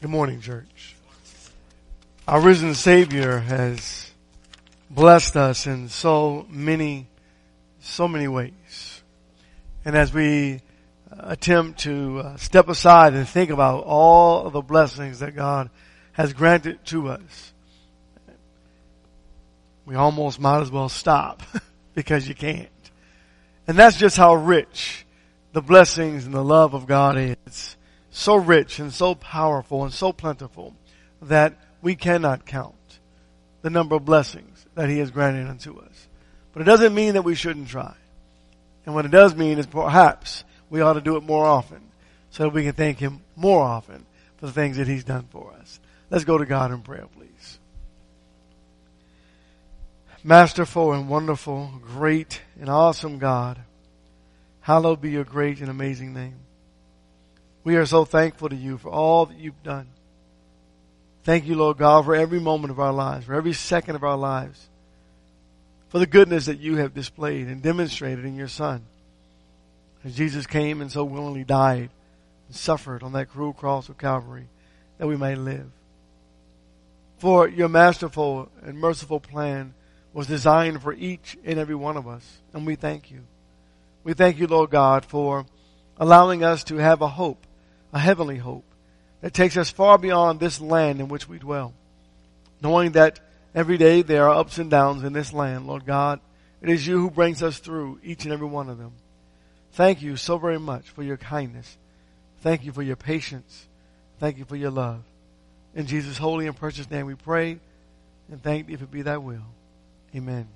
Good morning, church. Our risen Savior has blessed us in so many, so many ways. And as we attempt to uh, step aside and think about all of the blessings that God has granted to us, we almost might as well stop because you can't. And that's just how rich the blessings and the love of God is. So rich and so powerful and so plentiful that we cannot count the number of blessings that He has granted unto us. But it doesn't mean that we shouldn't try. And what it does mean is perhaps we ought to do it more often so that we can thank Him more often for the things that He's done for us. Let's go to God in prayer, please. Masterful and wonderful, great and awesome God, hallowed be your great and amazing name. We are so thankful to you for all that you've done. Thank you, Lord God, for every moment of our lives, for every second of our lives, for the goodness that you have displayed and demonstrated in your Son. As Jesus came and so willingly died and suffered on that cruel cross of Calvary that we may live. For your masterful and merciful plan was designed for each and every one of us. And we thank you. We thank you, Lord God, for allowing us to have a hope, a heavenly hope that takes us far beyond this land in which we dwell. Knowing that every day there are ups and downs in this land, Lord God, it is you who brings us through each and every one of them. Thank you so very much for your kindness. Thank you for your patience. Thank you for your love. In Jesus' holy and precious name we pray and thank thee if it be thy will. Amen.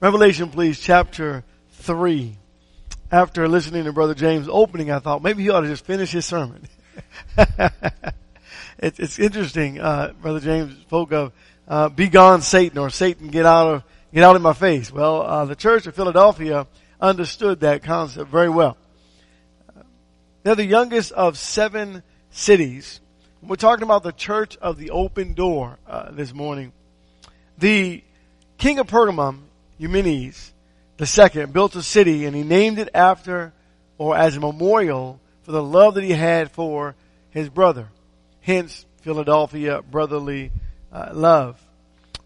Revelation, please, chapter 3. After listening to Brother James' opening, I thought maybe he ought to just finish his sermon. it's, it's interesting. Uh, Brother James spoke of uh, "Be gone, Satan," or "Satan, get out of get out of my face." Well, uh, the Church of Philadelphia understood that concept very well. They're the youngest of seven cities. We're talking about the Church of the Open Door uh, this morning. The king of Pergamum, Eumenes the second, built a city, and he named it after or as a memorial for the love that he had for his brother. Hence, Philadelphia brotherly uh, love.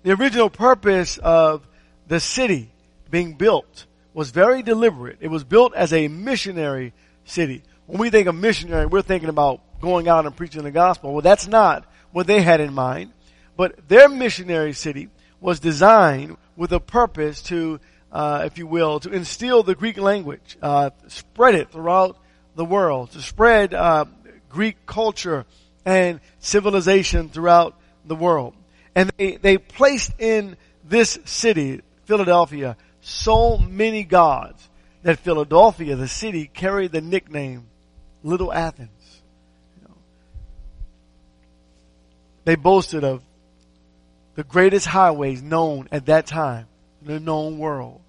The original purpose of the city being built was very deliberate. It was built as a missionary city. When we think of missionary, we're thinking about going out and preaching the gospel. Well, that's not what they had in mind. But their missionary city was designed with a purpose to, uh, if you will, to instill the Greek language, uh, spread it throughout the world, to spread uh, Greek culture and civilization throughout the world. And they, they placed in this city, Philadelphia, so many gods that Philadelphia, the city, carried the nickname Little Athens. You know, they boasted of the greatest highways known at that time in the known world.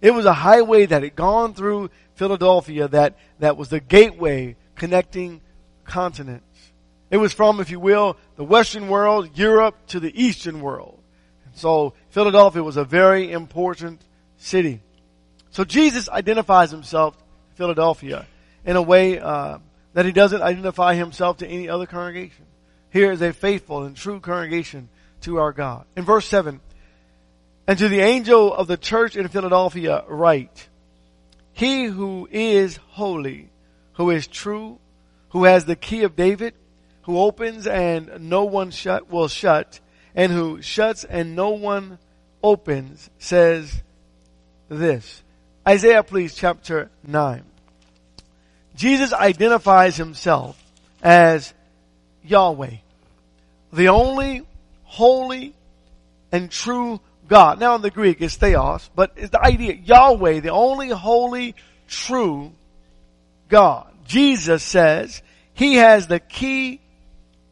It was a highway that had gone through Philadelphia that, that was the gateway connecting continents. It was from, if you will, the Western world, Europe, to the Eastern world. And so Philadelphia was a very important city. So Jesus identifies himself Philadelphia in a way uh, that he doesn't identify himself to any other congregation. Here is a faithful and true congregation to our God. In verse 7, and to the angel of the church in Philadelphia write, he who is holy, who is true, who has the key of David, who opens and no one shut will shut, and who shuts and no one opens, says this. Isaiah, please, chapter 9. Jesus identifies himself as Yahweh, the only holy and true God. Now in the Greek it's theos, but it's the idea, Yahweh, the only holy, true God. Jesus says he has the key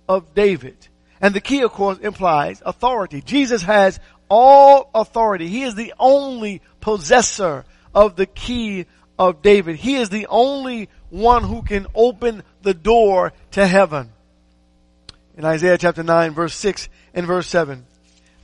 of David. And the key of course implies authority. Jesus has all authority. He is the only possessor of the key of David. He is the only one who can open the door to heaven. In Isaiah chapter 9 verse 6 and verse 7,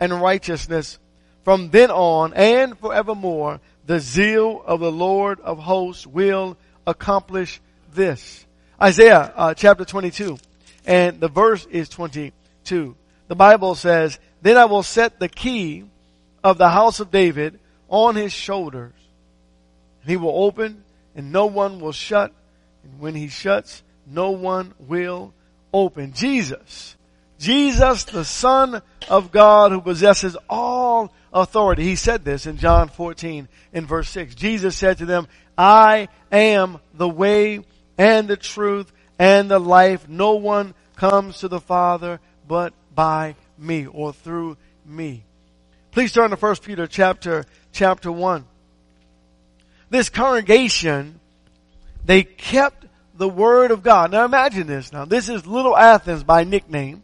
and righteousness from then on and forevermore. The zeal of the Lord of hosts will accomplish this. Isaiah uh, chapter 22 and the verse is 22. The Bible says, Then I will set the key of the house of David on his shoulders. He will open and no one will shut. And when he shuts, no one will open. Jesus, Jesus, the Son of God who possesses all authority. He said this in John 14 in verse 6. Jesus said to them, I am the way and the truth and the life. No one comes to the Father but by me or through me. Please turn to 1 Peter chapter, chapter 1. This congregation, they kept the word of God. Now imagine this now. This is little Athens by nickname.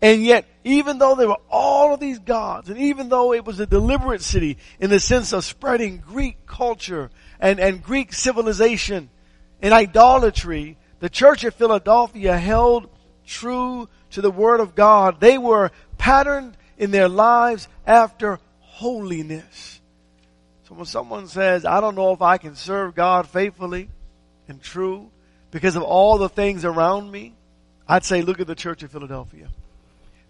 And yet, even though there were all of these gods, and even though it was a deliberate city in the sense of spreading Greek culture and, and Greek civilization and idolatry, the church at Philadelphia held true to the Word of God. They were patterned in their lives after holiness. So when someone says, I don't know if I can serve God faithfully and true because of all the things around me, I'd say look at the church of Philadelphia.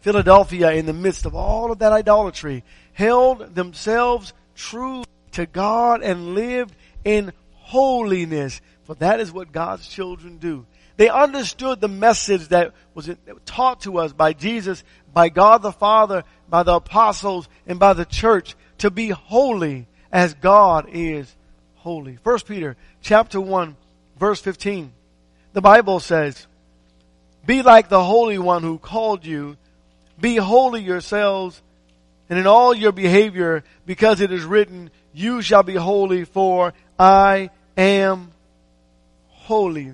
Philadelphia, in the midst of all of that idolatry, held themselves true to God and lived in holiness. For that is what God's children do. They understood the message that was taught to us by Jesus, by God the Father, by the apostles, and by the church to be holy as God is holy. First Peter chapter 1 verse 15. The Bible says, Be like the Holy One who called you. Be holy yourselves and in all your behavior because it is written, You shall be holy for I am holy.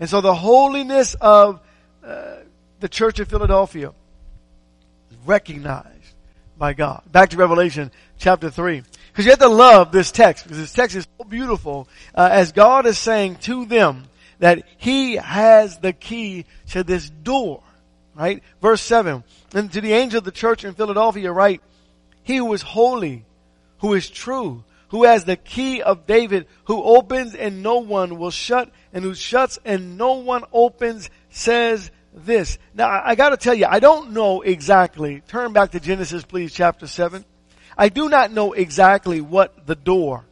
And so the holiness of uh, the church of Philadelphia is recognized by God. Back to Revelation chapter 3. Because you have to love this text, because this text is so beautiful, uh, as God is saying to them that He has the key to this door. Right? Verse 7. And to the angel of the church in Philadelphia write, He who is holy, who is true, who has the key of David, who opens and no one will shut, and who shuts and no one opens, says this. Now, I, gotta tell you, I don't know exactly, turn back to Genesis please, chapter 7. I do not know exactly what the door,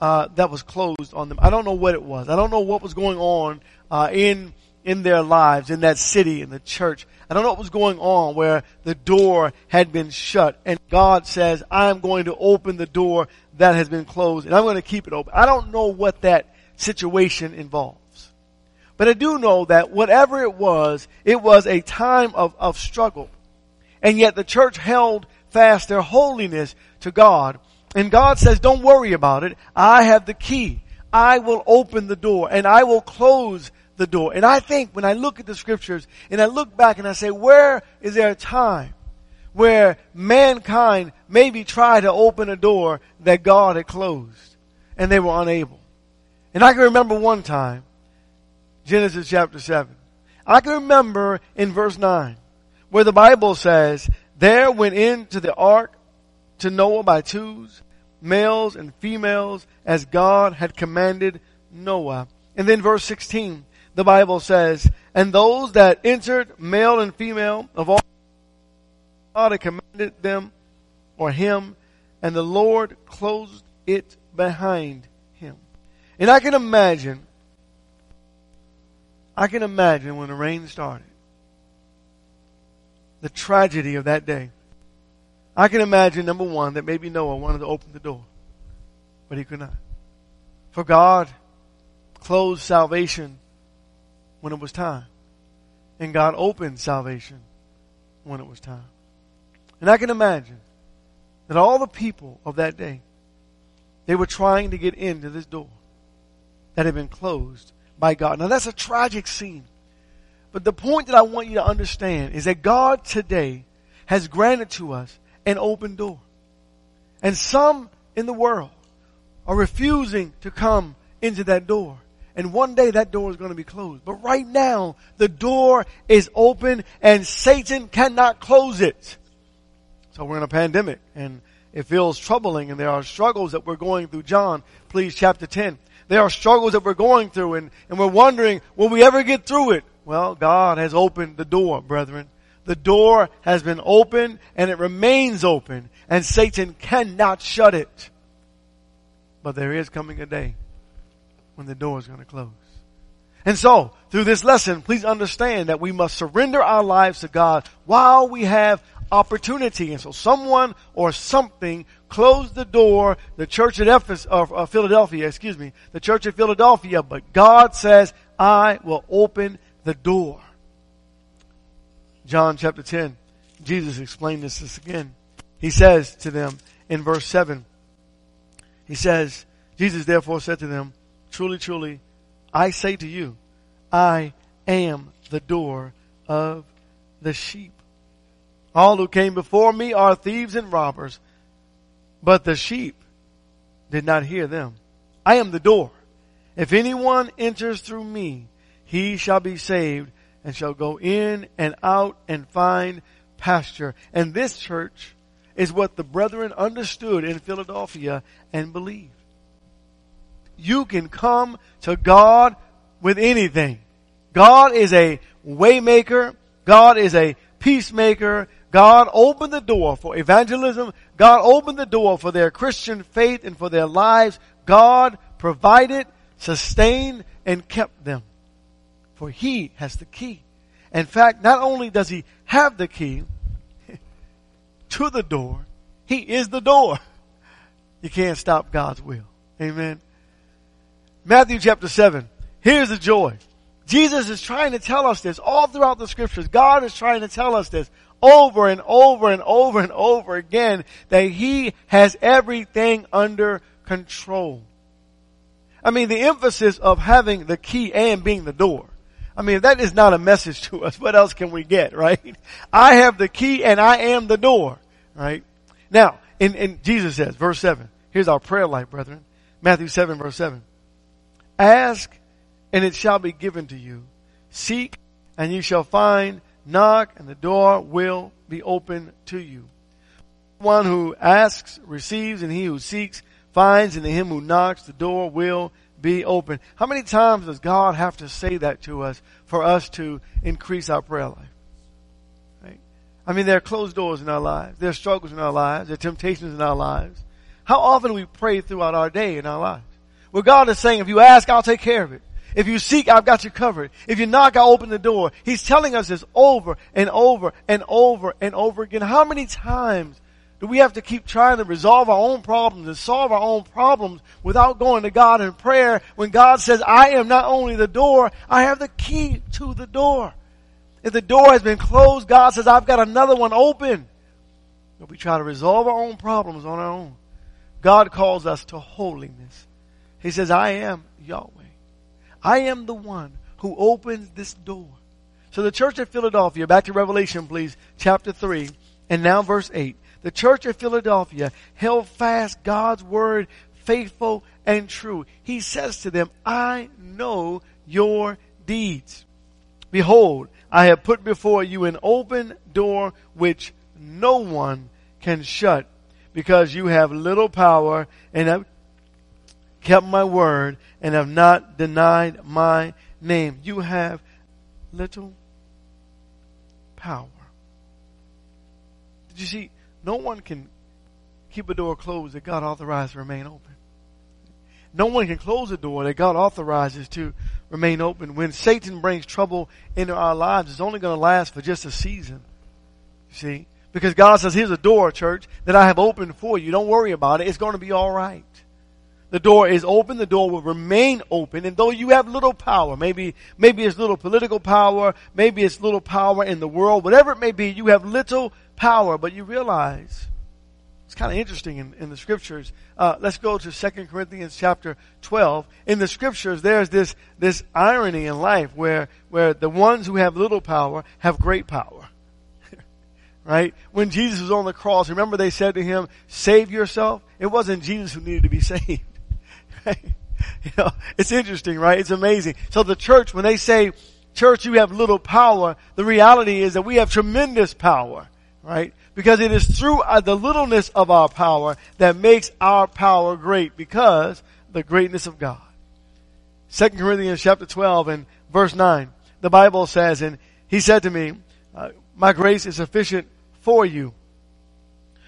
uh, that was closed on them. I don't know what it was. I don't know what was going on, uh, in, in their lives, in that city, in the church. I don't know what was going on where the door had been shut and God says, I'm going to open the door that has been closed and I'm going to keep it open. I don't know what that situation involves. But I do know that whatever it was, it was a time of, of struggle. And yet the church held fast their holiness to God. And God says, don't worry about it. I have the key. I will open the door and I will close the door. And I think when I look at the scriptures and I look back and I say, where is there a time where mankind maybe tried to open a door that God had closed and they were unable. And I can remember one time, Genesis chapter 7. I can remember in verse 9 where the Bible says, there went into the ark to Noah by twos, males and females as God had commanded Noah. And then verse 16, the Bible says, and those that entered male and female of all God had commanded them or him, and the Lord closed it behind him. And I can imagine, I can imagine when the rain started, the tragedy of that day. I can imagine, number one, that maybe Noah wanted to open the door, but he could not. For God closed salvation when it was time. And God opened salvation when it was time. And I can imagine that all the people of that day, they were trying to get into this door that had been closed by God. Now that's a tragic scene. but the point that I want you to understand is that God today has granted to us an open door. And some in the world are refusing to come into that door. And one day that door is going to be closed. But right now, the door is open and Satan cannot close it. So we're in a pandemic and it feels troubling and there are struggles that we're going through. John, please, chapter 10. There are struggles that we're going through and, and we're wondering, will we ever get through it? Well, God has opened the door, brethren. The door has been opened and it remains open and Satan cannot shut it. But there is coming a day when the door is going to close. And so, through this lesson, please understand that we must surrender our lives to God while we have opportunity. And so someone or something closed the door, the church at Ephesus, or, uh, Philadelphia, excuse me, the church at Philadelphia, but God says, I will open the door. John chapter 10, Jesus explained this, this again. He says to them in verse 7, he says, Jesus therefore said to them, truly, truly, I say to you, I am the door of the sheep. All who came before me are thieves and robbers, but the sheep did not hear them. I am the door. If anyone enters through me, he shall be saved and shall go in and out and find pasture. And this church is what the brethren understood in Philadelphia and believed. You can come to God with anything. God is a waymaker. God is a peacemaker. God opened the door for evangelism. God opened the door for their Christian faith and for their lives. God provided, sustained, and kept them. For He has the key. In fact, not only does He have the key to the door, He is the door. You can't stop God's will. Amen. Matthew chapter 7. Here's the joy. Jesus is trying to tell us this all throughout the scriptures. God is trying to tell us this over and over and over and over again that He has everything under control. I mean, the emphasis of having the key and being the door. I mean, that is not a message to us, what else can we get, right? I have the key and I am the door, right? Now, in, Jesus says, verse 7, here's our prayer life, brethren. Matthew 7, verse 7. Ask and it shall be given to you. Seek and you shall find. Knock and the door will be open to you. One who asks receives and he who seeks finds and to him who knocks the door will be open. How many times does God have to say that to us for us to increase our prayer life? I mean, there are closed doors in our lives. There are struggles in our lives. There are temptations in our lives. How often do we pray throughout our day in our lives? Well, God is saying, if you ask, I'll take care of it. If you seek, I've got you covered. If you knock, I'll open the door. He's telling us this over and over and over and over again. How many times do we have to keep trying to resolve our own problems and solve our own problems without going to God in prayer when God says, I am not only the door, I have the key to the door. If the door has been closed, God says, I've got another one open. But we try to resolve our own problems on our own. God calls us to holiness. He says, I am Yahweh. I am the one who opens this door. So the church at Philadelphia, back to Revelation please, chapter 3, and now verse 8. The church at Philadelphia held fast God's word faithful and true. He says to them, I know your deeds. Behold, I have put before you an open door which no one can shut because you have little power and kept my word and have not denied my name. You have little power. Did you see? No one can keep a door closed that God authorized to remain open. No one can close a door that God authorizes to remain open. When Satan brings trouble into our lives, it's only going to last for just a season. You see? Because God says, here's a door, church, that I have opened for you. Don't worry about it. It's going to be alright. The door is open. The door will remain open. And though you have little power, maybe, maybe it's little political power, maybe it's little power in the world, whatever it may be, you have little power, but you realize It's kind of interesting in, in the scriptures. Uh, let's go to 2 Corinthians chapter 12. In the scriptures, there's this, this irony in life where, where the ones who have little power have great power. right? When Jesus was on the cross, remember they said to him, save yourself? It wasn't Jesus who needed to be saved. You know, it's interesting, right? It's amazing. So the church, when they say, church, you have little power, the reality is that we have tremendous power, right? Because it is through uh, the littleness of our power that makes our power great because the greatness of God. 2 Corinthians chapter 12 and verse 9, the Bible says, and he said to me, uh, my grace is sufficient for you.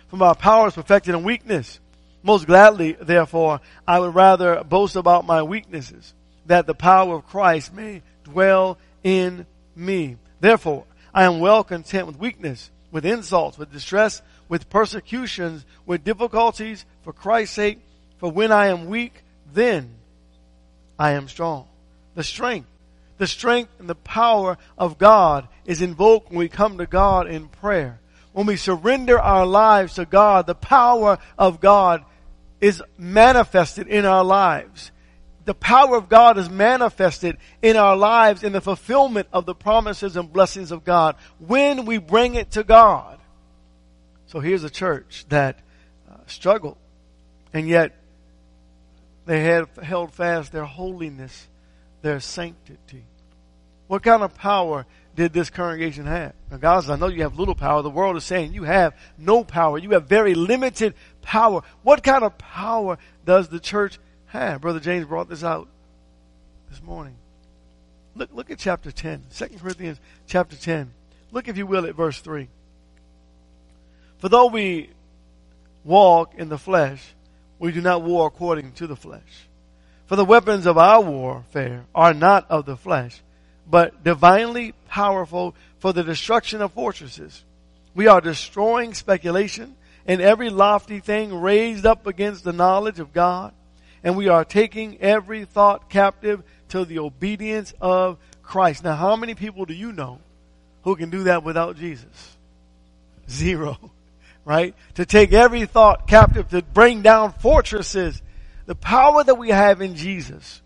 For my power is perfected in weakness. Most gladly, therefore, I would rather boast about my weaknesses, that the power of Christ may dwell in me. Therefore, I am well content with weakness, with insults, with distress, with persecutions, with difficulties for Christ's sake. For when I am weak, then I am strong. The strength, the strength and the power of God is invoked when we come to God in prayer. When we surrender our lives to God, the power of God is manifested in our lives. The power of God is manifested in our lives in the fulfillment of the promises and blessings of God when we bring it to God. So here's a church that uh, struggled and yet they had held fast their holiness, their sanctity. What kind of power did this congregation have? Now, God says, I know you have little power. The world is saying you have no power. You have very limited power. What kind of power does the church have? Brother James brought this out this morning. Look, look at chapter 10, 2 Corinthians chapter 10. Look, if you will, at verse 3. For though we walk in the flesh, we do not war according to the flesh. For the weapons of our warfare are not of the flesh, but divinely powerful for the destruction of fortresses. We are destroying speculation and every lofty thing raised up against the knowledge of God. And we are taking every thought captive to the obedience of Christ. Now, how many people do you know who can do that without Jesus? Zero. Right? To take every thought captive, to bring down fortresses. The power that we have in Jesus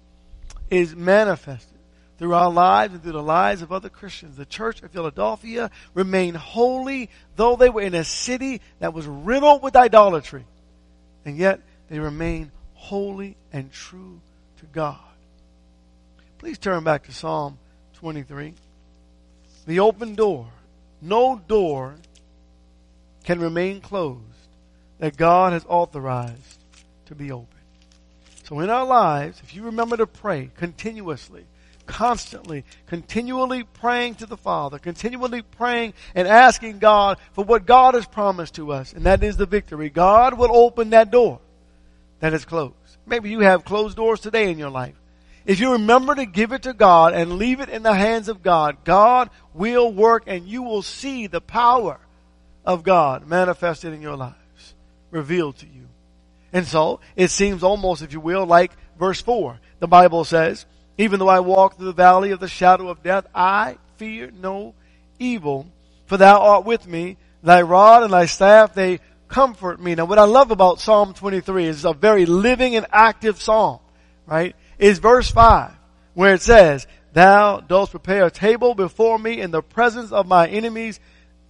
is manifested through our lives and through the lives of other Christians. The church of Philadelphia remained holy, though they were in a city that was riddled with idolatry. And yet they remained holy and true to God. Please turn back to Psalm 23. The open door. No door can remain closed that God has authorized to be open. So in our lives, if you remember to pray continuously, constantly, continually praying to the Father, continually praying and asking God for what God has promised to us, and that is the victory. God will open that door that is closed. Maybe you have closed doors today in your life. If you remember to give it to God and leave it in the hands of God, God will work and you will see the power of God manifested in your lives, revealed to you. And so, it seems almost, if you will, like verse 4. The Bible says, even though I walk through the valley of the shadow of death, I fear no evil, for thou art with me. Thy rod and thy staff, they comfort me. Now what I love about Psalm 23 is a very living and active psalm, right? Is verse 5, where it says, Thou dost prepare a table before me in the presence of my enemies.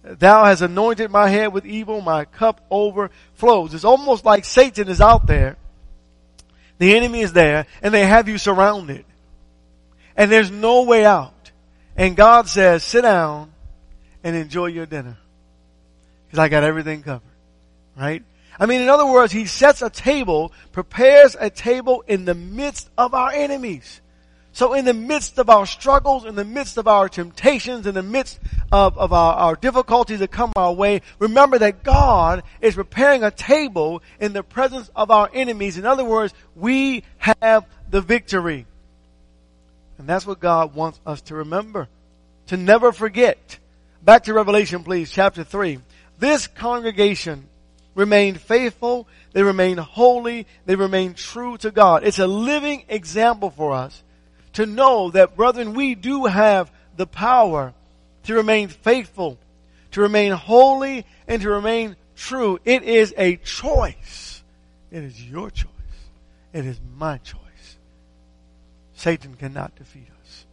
Thou hast anointed my head with evil, my cup overflows. It's almost like Satan is out there. The enemy is there, and they have you surrounded and there's no way out. And God says, sit down and enjoy your dinner. Because I got everything covered. Right? I mean, in other words, He sets a table, prepares a table in the midst of our enemies. So in the midst of our struggles, in the midst of our temptations, in the midst of, of our, our difficulties that come our way, remember that God is preparing a table in the presence of our enemies. In other words, we have the victory. And that's what God wants us to remember. To never forget. Back to Revelation, please, chapter 3. This congregation remained faithful, they remained holy, they remained true to God. It's a living example for us to know that, brethren, we do have the power to remain faithful, to remain holy, and to remain true. It is a choice. It is your choice. It is my choice. Satan cannot defeat us.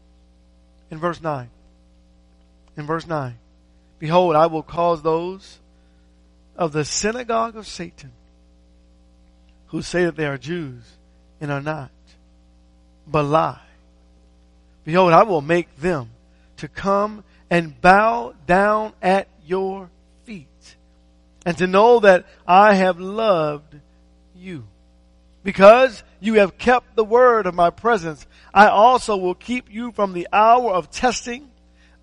In verse 9, in verse 9, behold, I will cause those of the synagogue of Satan who say that they are Jews and are not, but lie. Behold, I will make them to come and bow down at your feet and to know that I have loved you. Because you have kept the word of my presence, I also will keep you from the hour of testing,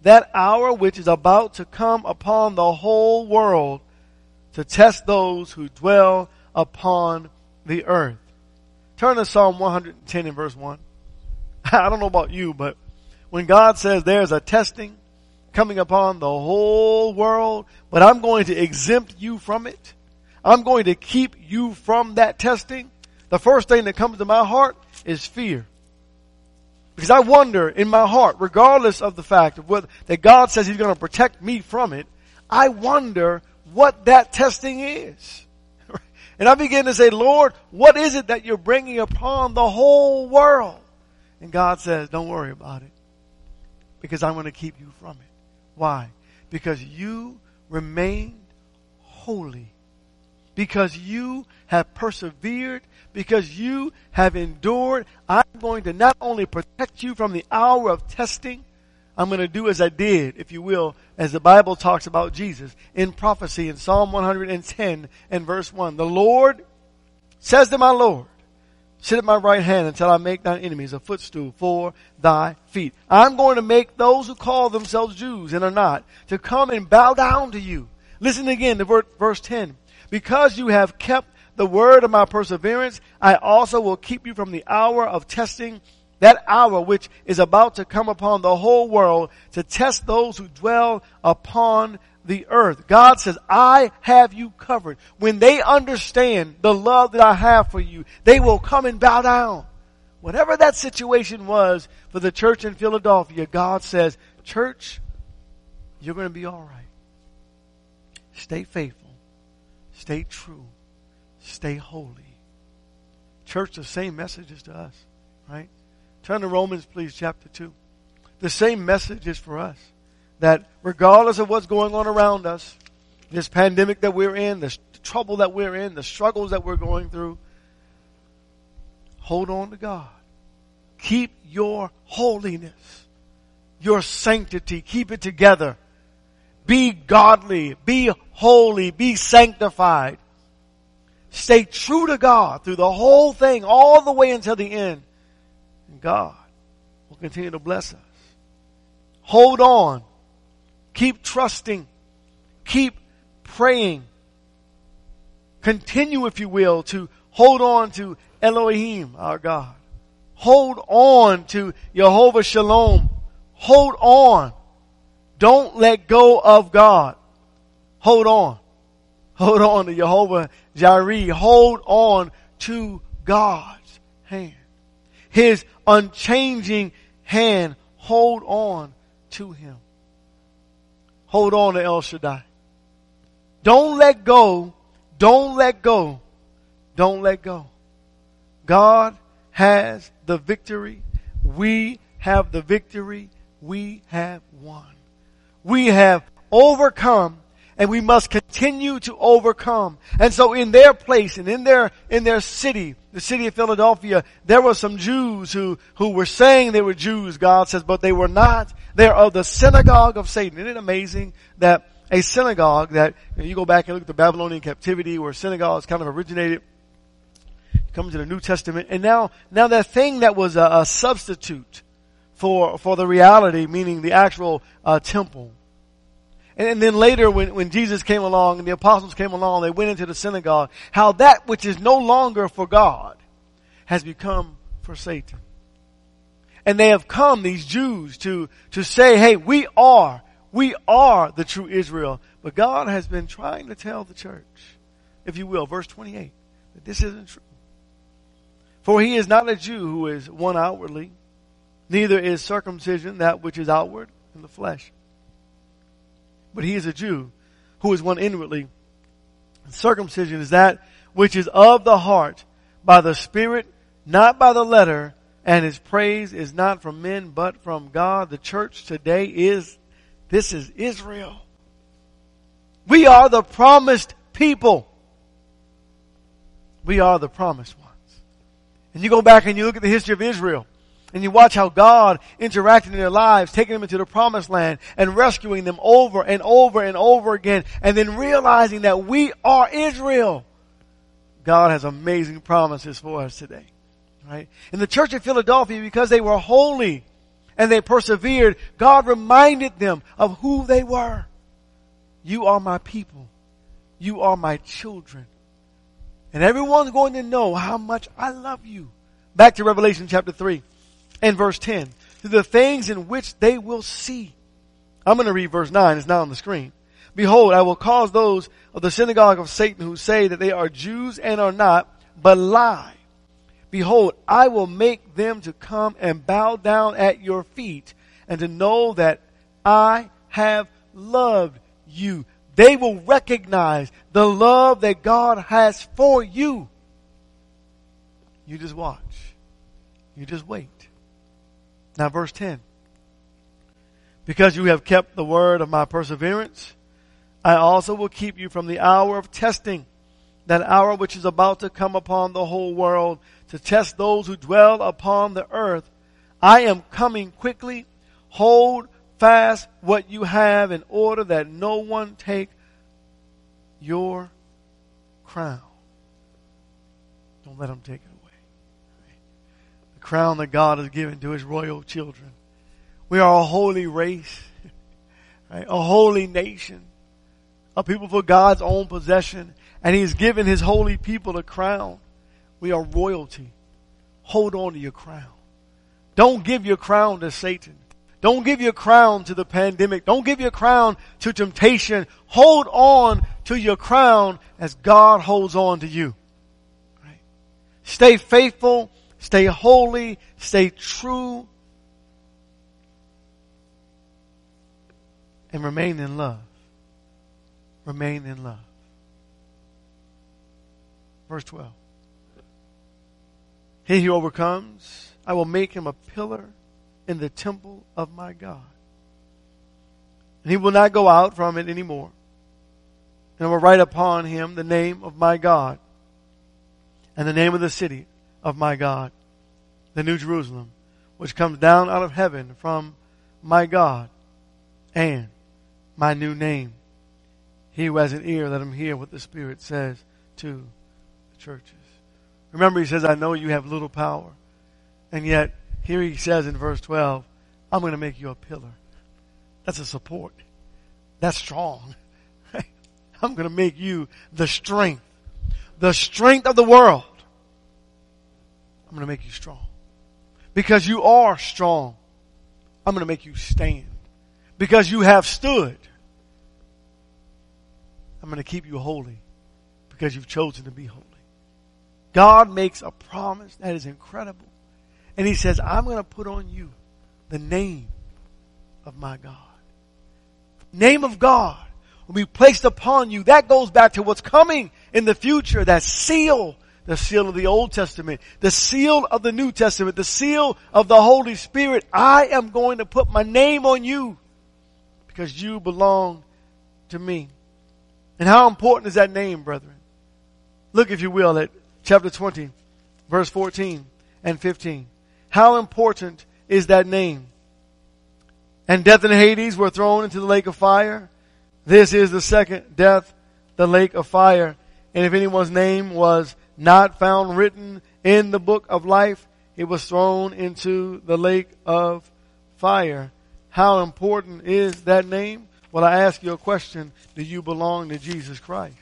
that hour which is about to come upon the whole world to test those who dwell upon the earth. Turn to Psalm 110 in verse 1. I don't know about you, but when God says there's a testing coming upon the whole world, but I'm going to exempt you from it, I'm going to keep you from that testing, the first thing that comes to my heart is fear. Because I wonder in my heart, regardless of the fact of what, that God says He's going to protect me from it, I wonder what that testing is. And I begin to say, Lord, what is it that you're bringing upon the whole world? And God says, don't worry about it. Because I'm going to keep you from it. Why? Because you remained holy. Because you have persevered because you have endured. I'm going to not only protect you from the hour of testing, I'm going to do as I did, if you will, as the Bible talks about Jesus in prophecy in Psalm 110 and verse 1. The Lord says to my Lord, sit at my right hand until I make thine enemies a footstool for thy feet. I'm going to make those who call themselves Jews and are not to come and bow down to you. Listen again to verse 10. Because you have kept the word of my perseverance, I also will keep you from the hour of testing, that hour which is about to come upon the whole world to test those who dwell upon the earth. God says, I have you covered. When they understand the love that I have for you, they will come and bow down. Whatever that situation was for the church in Philadelphia, God says, church, you're going to be alright. Stay faithful. Stay true stay holy. Church, the same message is to us, right? Turn to Romans, please, chapter 2. The same message is for us. That regardless of what's going on around us, this pandemic that we're in, the trouble that we're in, the struggles that we're going through, hold on to God. Keep your holiness, your sanctity, keep it together. Be godly, be holy, be sanctified. Stay true to God through the whole thing, all the way until the end. And God will continue to bless us. Hold on. Keep trusting. Keep praying. Continue, if you will, to hold on to Elohim, our God. Hold on to Jehovah Shalom. Hold on. Don't let go of God. Hold on. Hold on to Jehovah Jireh. Hold on to God's hand. His unchanging hand. Hold on to Him. Hold on to El Shaddai. Don't let go. Don't let go. Don't let go. God has the victory. We have the victory. We have won. We have overcome and we must continue to overcome. And so in their place and in their, in their city, the city of Philadelphia, there were some Jews who, who were saying they were Jews, God says, but they were not. They're of the synagogue of Satan. Isn't it amazing that a synagogue that, you, know, you go back and look at the Babylonian captivity where synagogues kind of originated, comes to the New Testament, and now, now that thing that was a, a substitute for, for the reality, meaning the actual uh, temple, and then later when, when Jesus came along and the apostles came along, they went into the synagogue, how that which is no longer for God has become for Satan. And they have come, these Jews, to, to say, hey, we are, we are the true Israel. But God has been trying to tell the church, if you will, verse 28, that this isn't true. For he is not a Jew who is one outwardly, neither is circumcision that which is outward in the flesh but he is a Jew who is one inwardly. Circumcision is that which is of the heart by the Spirit, not by the letter, and his praise is not from men but from God. The church today is, this is Israel. We are the promised people. We are the promised ones. And you go back and you look at the history of Israel and you watch how God interacted in their lives, taking them into the promised land and rescuing them over and over and over again and then realizing that we are Israel. God has amazing promises for us today. Right? In the church of Philadelphia, because they were holy and they persevered, God reminded them of who they were. You are my people. You are my children. And everyone's going to know how much I love you. Back to Revelation chapter 3 and verse 10. To the things in which they will see. I'm going to read verse 9. It's not on the screen. Behold, I will cause those of the synagogue of Satan who say that they are Jews and are not, but lie. Behold, I will make them to come and bow down at your feet and to know that I have loved you. They will recognize the love that God has for you. You just watch. You just wait. Now verse 10. Because you have kept the word of my perseverance, I also will keep you from the hour of testing, that hour which is about to come upon the whole world to test those who dwell upon the earth. I am coming quickly. Hold fast what you have in order that no one take your crown. Don't let them take it crown that God has given to his royal children. We are a holy race, right? a holy nation, a people for God's own possession, and he's given his holy people a crown. We are royalty. Hold on to your crown. Don't give your crown to Satan. Don't give your crown to the pandemic. Don't give your crown to temptation. Hold on to your crown as God holds on to you. Right? Stay faithful. Stay holy. Stay true. And remain in love. Remain in love. Verse 12. He who overcomes, I will make him a pillar in the temple of my God. And he will not go out from it anymore. And I will write upon him the name of my God and the name of the city of my God, the New Jerusalem, which comes down out of heaven from my God and my new name. He who has an ear, let him hear what the Spirit says to the churches. Remember, he says, I know you have little power. And yet, here he says in verse 12, I'm going to make you a pillar. That's a support. That's strong. I'm going to make you the strength. The strength of the world. I'm going to make you strong. Because you are strong. I'm going to make you stand. Because you have stood. I'm going to keep you holy. Because you've chosen to be holy. God makes a promise that is incredible. And he says, I'm going to put on you the name of my God. Name of God will be placed upon you. That goes back to what's coming in the future. That seal, the seal of the Old Testament, the seal of the New Testament, the seal of the Holy Spirit. I am going to put my name on you because you belong to me. And how important is that name, brethren? Look, if you will, at chapter 20, verse 14 and 15. How important is that name? And death and Hades were thrown into the lake of fire. This is the second death, the lake of fire. And if anyone's name was not found written in the book of life, it was thrown into the lake of fire. How important is that name? Well, I ask you a question. Do you belong to Jesus Christ?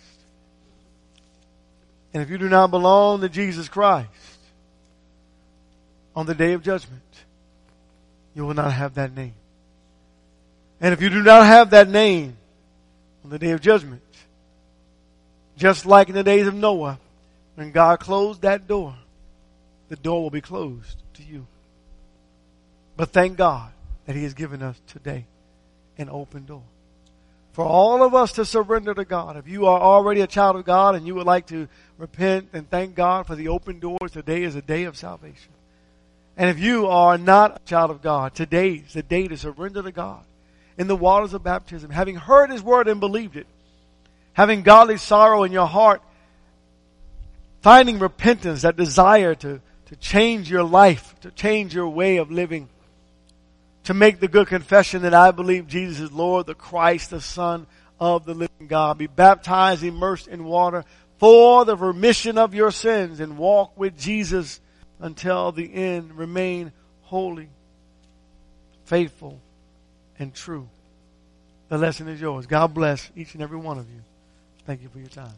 And if you do not belong to Jesus Christ, on the day of judgment, you will not have that name. And if you do not have that name on the day of judgment, just like in the days of Noah, when God closed that door, the door will be closed to you. But thank God that He has given us today an open door. for all of us to surrender to God. If you are already a child of God and you would like to repent and thank God for the open doors, today is a day of salvation. And if you are not a child of God, today is the day to surrender to God in the waters of baptism, having heard His word and believed it, having godly sorrow in your heart, finding repentance, that desire to, to change your life, to change your way of living, to make the good confession that I believe Jesus is Lord, the Christ, the Son of the living God. Be baptized, immersed in water for the remission of your sins and walk with Jesus until the end. Remain holy, faithful, and true. The lesson is yours. God bless each and every one of you. Thank you for your time.